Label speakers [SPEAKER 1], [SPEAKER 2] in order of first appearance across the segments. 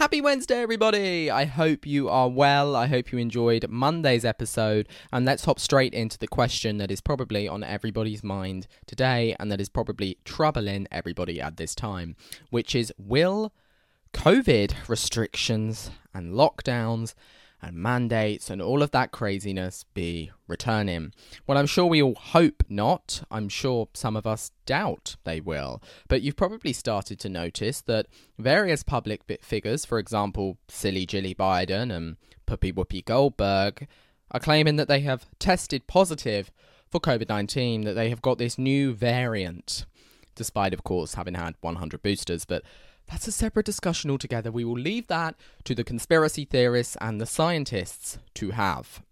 [SPEAKER 1] Happy Wednesday, everybody! I hope you are well. I hope you enjoyed Monday's episode. And let's hop straight into the question that is probably on everybody's mind today and that is probably troubling everybody at this time, which is Will COVID restrictions and lockdowns and mandates and all of that craziness be returning? Well, I'm sure we all hope not. I'm sure some of us doubt they will. But you've probably started to notice that various public figures, for example, Silly Jilly Biden and Puppy Whoopi Goldberg, are claiming that they have tested positive for COVID 19, that they have got this new variant, despite, of course, having had 100 boosters. But that's a separate discussion altogether. We will leave that to the conspiracy theorists and the scientists to have.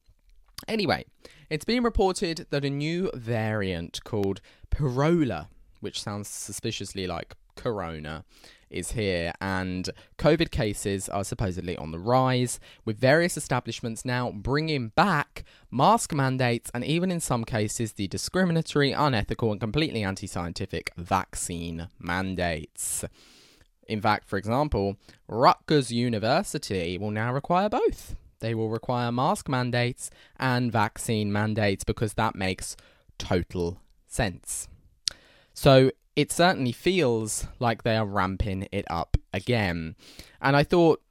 [SPEAKER 1] Anyway, it's been reported that a new variant called Pirola, which sounds suspiciously like Corona, is here, and COVID cases are supposedly on the rise, with various establishments now bringing back mask mandates and even in some cases the discriminatory, unethical, and completely anti scientific vaccine mandates. In fact, for example, Rutgers University will now require both. They will require mask mandates and vaccine mandates because that makes total sense. So it certainly feels like they are ramping it up again. And I thought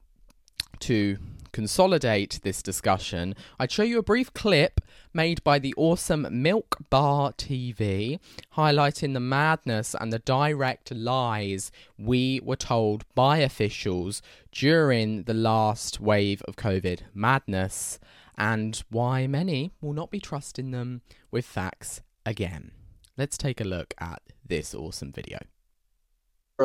[SPEAKER 1] to consolidate this discussion, I'd show you a brief clip made by the awesome Milk Bar TV, highlighting the madness and the direct lies we were told by officials during the last wave of COVID madness, and why many will not be trusting them with facts again. Let's take a look at this awesome video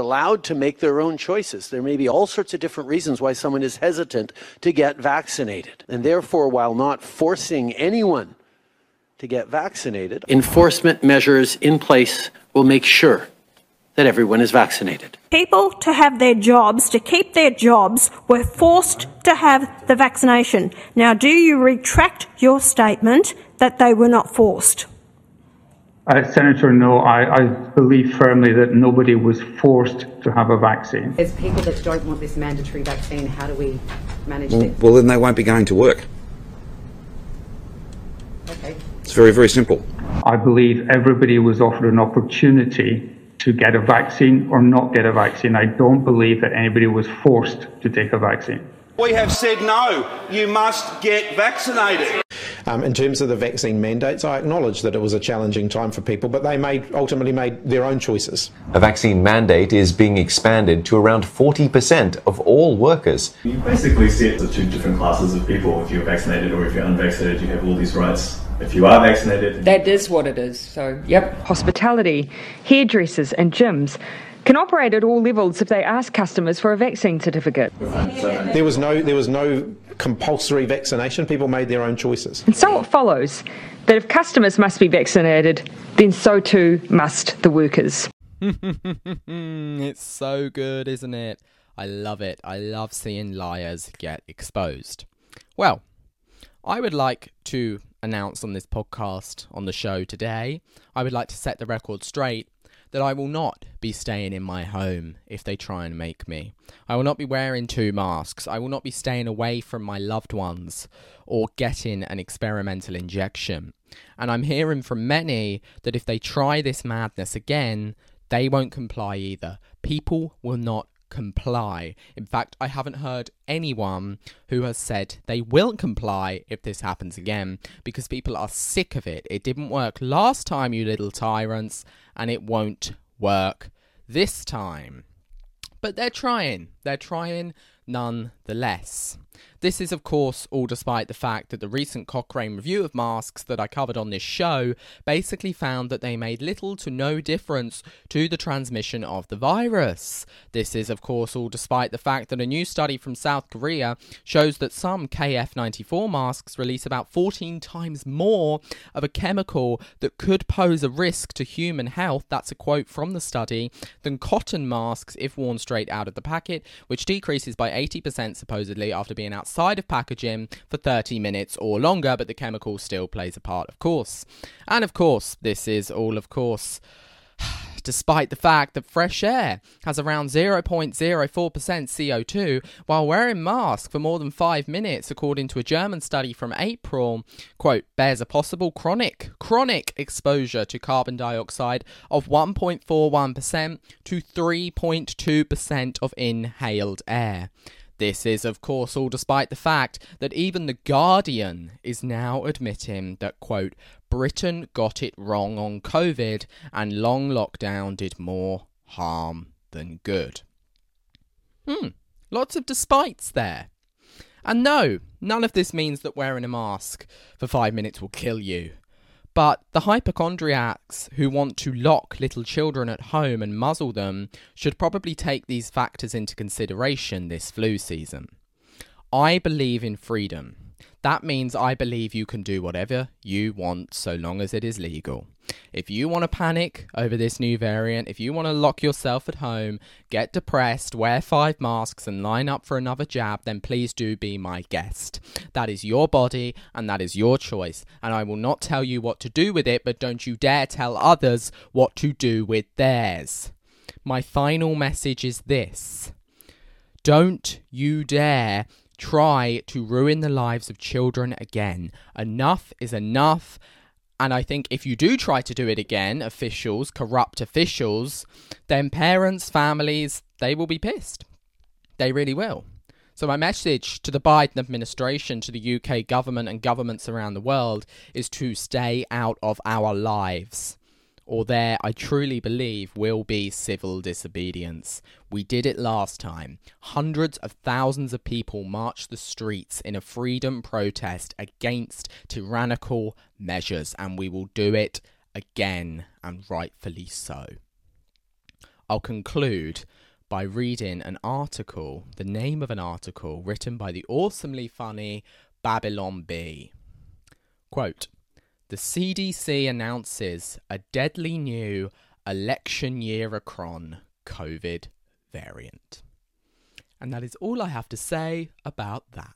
[SPEAKER 2] allowed to make their own choices. There may be all sorts of different reasons why someone is hesitant to get vaccinated. And therefore, while not forcing anyone to get vaccinated, enforcement measures in place will make sure that everyone is vaccinated.
[SPEAKER 3] People to have their jobs, to keep their jobs, were forced to have the vaccination. Now, do you retract your statement that they were not forced?
[SPEAKER 4] Uh, Senator, no, I, I, believe firmly that nobody was forced to have a vaccine.
[SPEAKER 5] There's people that don't want this mandatory vaccine. How do we manage
[SPEAKER 6] well,
[SPEAKER 5] this?
[SPEAKER 6] Well, then they won't be going to work.
[SPEAKER 5] Okay.
[SPEAKER 6] It's very, very simple.
[SPEAKER 4] I believe everybody was offered an opportunity to get a vaccine or not get a vaccine. I don't believe that anybody was forced to take a vaccine.
[SPEAKER 7] We have said no, you must get vaccinated.
[SPEAKER 8] Um, in terms of the vaccine mandates, I acknowledge that it was a challenging time for people, but they made ultimately made their own choices.
[SPEAKER 9] A vaccine mandate is being expanded to around 40% of all workers.
[SPEAKER 10] You basically set the two different classes of people. If you're vaccinated or if you're unvaccinated, you have all these rights. If you are vaccinated,
[SPEAKER 11] that is what it is. So, yep.
[SPEAKER 12] Hospitality, hairdressers, and gyms can operate at all levels if they ask customers for a vaccine certificate.
[SPEAKER 8] There was no there was no compulsory vaccination. People made their own choices.
[SPEAKER 12] And so it follows that if customers must be vaccinated, then so too must the workers.
[SPEAKER 1] it's so good, isn't it? I love it. I love seeing liars get exposed. Well, I would like to announce on this podcast on the show today, I would like to set the record straight that I will not be staying in my home if they try and make me. I will not be wearing two masks. I will not be staying away from my loved ones or getting an experimental injection. And I'm hearing from many that if they try this madness again, they won't comply either. People will not comply. In fact, I haven't heard anyone who has said they will comply if this happens again because people are sick of it. It didn't work last time, you little tyrants, and it won't work this time. But they're trying. They're trying nonetheless. This is, of course, all despite the fact that the recent Cochrane review of masks that I covered on this show basically found that they made little to no difference to the transmission of the virus. This is, of course, all despite the fact that a new study from South Korea shows that some KF94 masks release about 14 times more of a chemical that could pose a risk to human health, that's a quote from the study, than cotton masks if worn straight out of the packet, which decreases by 80% supposedly after being outside outside of packaging for 30 minutes or longer, but the chemical still plays a part, of course. And of course, this is all, of course, despite the fact that fresh air has around 0.04% CO2, while wearing masks for more than five minutes, according to a German study from April, quote, bears a possible chronic, chronic exposure to carbon dioxide of 1.41% to 3.2% of inhaled air. This is, of course, all despite the fact that even The Guardian is now admitting that, quote, Britain got it wrong on COVID and long lockdown did more harm than good. Hmm, lots of despites there. And no, none of this means that wearing a mask for five minutes will kill you. But the hypochondriacs who want to lock little children at home and muzzle them should probably take these factors into consideration this flu season. I believe in freedom. That means I believe you can do whatever you want so long as it is legal. If you want to panic over this new variant, if you want to lock yourself at home, get depressed, wear five masks, and line up for another jab, then please do be my guest. That is your body and that is your choice. And I will not tell you what to do with it, but don't you dare tell others what to do with theirs. My final message is this Don't you dare try to ruin the lives of children again. Enough is enough. And I think if you do try to do it again, officials, corrupt officials, then parents, families, they will be pissed. They really will. So, my message to the Biden administration, to the UK government, and governments around the world is to stay out of our lives or there, I truly believe, will be civil disobedience. We did it last time. Hundreds of thousands of people marched the streets in a freedom protest against tyrannical measures, and we will do it again, and rightfully so. I'll conclude by reading an article, the name of an article written by the awesomely funny Babylon Bee. Quote, the CDC announces a deadly new election year acron COVID variant. And that is all I have to say about that.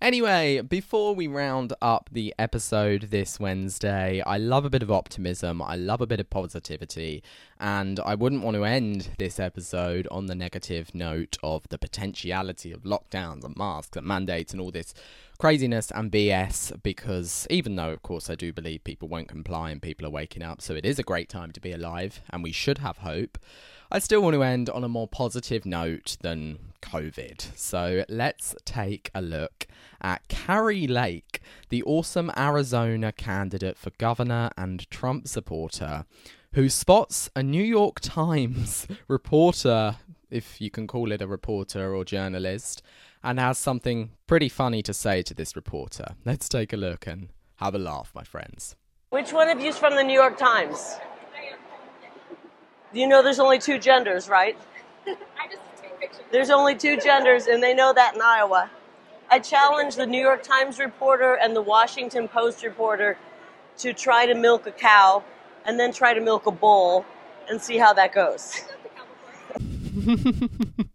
[SPEAKER 1] Anyway, before we round up the episode this Wednesday, I love a bit of optimism, I love a bit of positivity, and I wouldn't want to end this episode on the negative note of the potentiality of lockdowns and masks and mandates and all this craziness and BS because even though, of course, I do believe people won't comply and people are waking up, so it is a great time to be alive and we should have hope. I still want to end on a more positive note than COVID. So let's take a look at Kari Lake, the awesome Arizona candidate for governor and Trump supporter, who spots a New York Times reporter, if you can call it a reporter or journalist, and has something pretty funny to say to this reporter. Let's take a look and have a laugh, my friends.
[SPEAKER 13] Which one of you's from the New York Times? You know there's only two genders, right? I just take pictures. There's only two genders, and they know that in Iowa. I challenge the New York Times reporter and the Washington Post reporter to try to milk a cow and then try to milk a bull and see how that goes.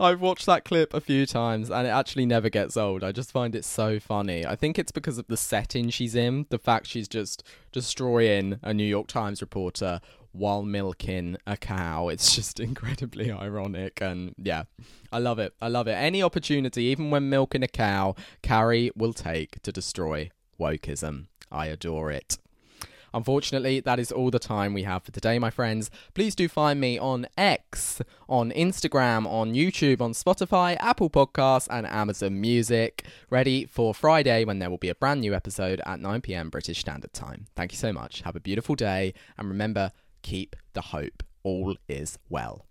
[SPEAKER 1] I've watched that clip a few times and it actually never gets old. I just find it so funny. I think it's because of the setting she's in, the fact she's just destroying a New York Times reporter while milking a cow. It's just incredibly ironic and yeah, I love it. I love it. Any opportunity, even when milking a cow, Kari will take to destroy wokeism. I adore it. Unfortunately, that is all the time we have for today, my friends. Please do find me on X, on Instagram, on YouTube, on Spotify, Apple Podcasts, and Amazon Music, ready for Friday when there will be a brand new episode at 9 pm British Standard Time. Thank you so much. Have a beautiful day, and remember, keep the hope. All is well.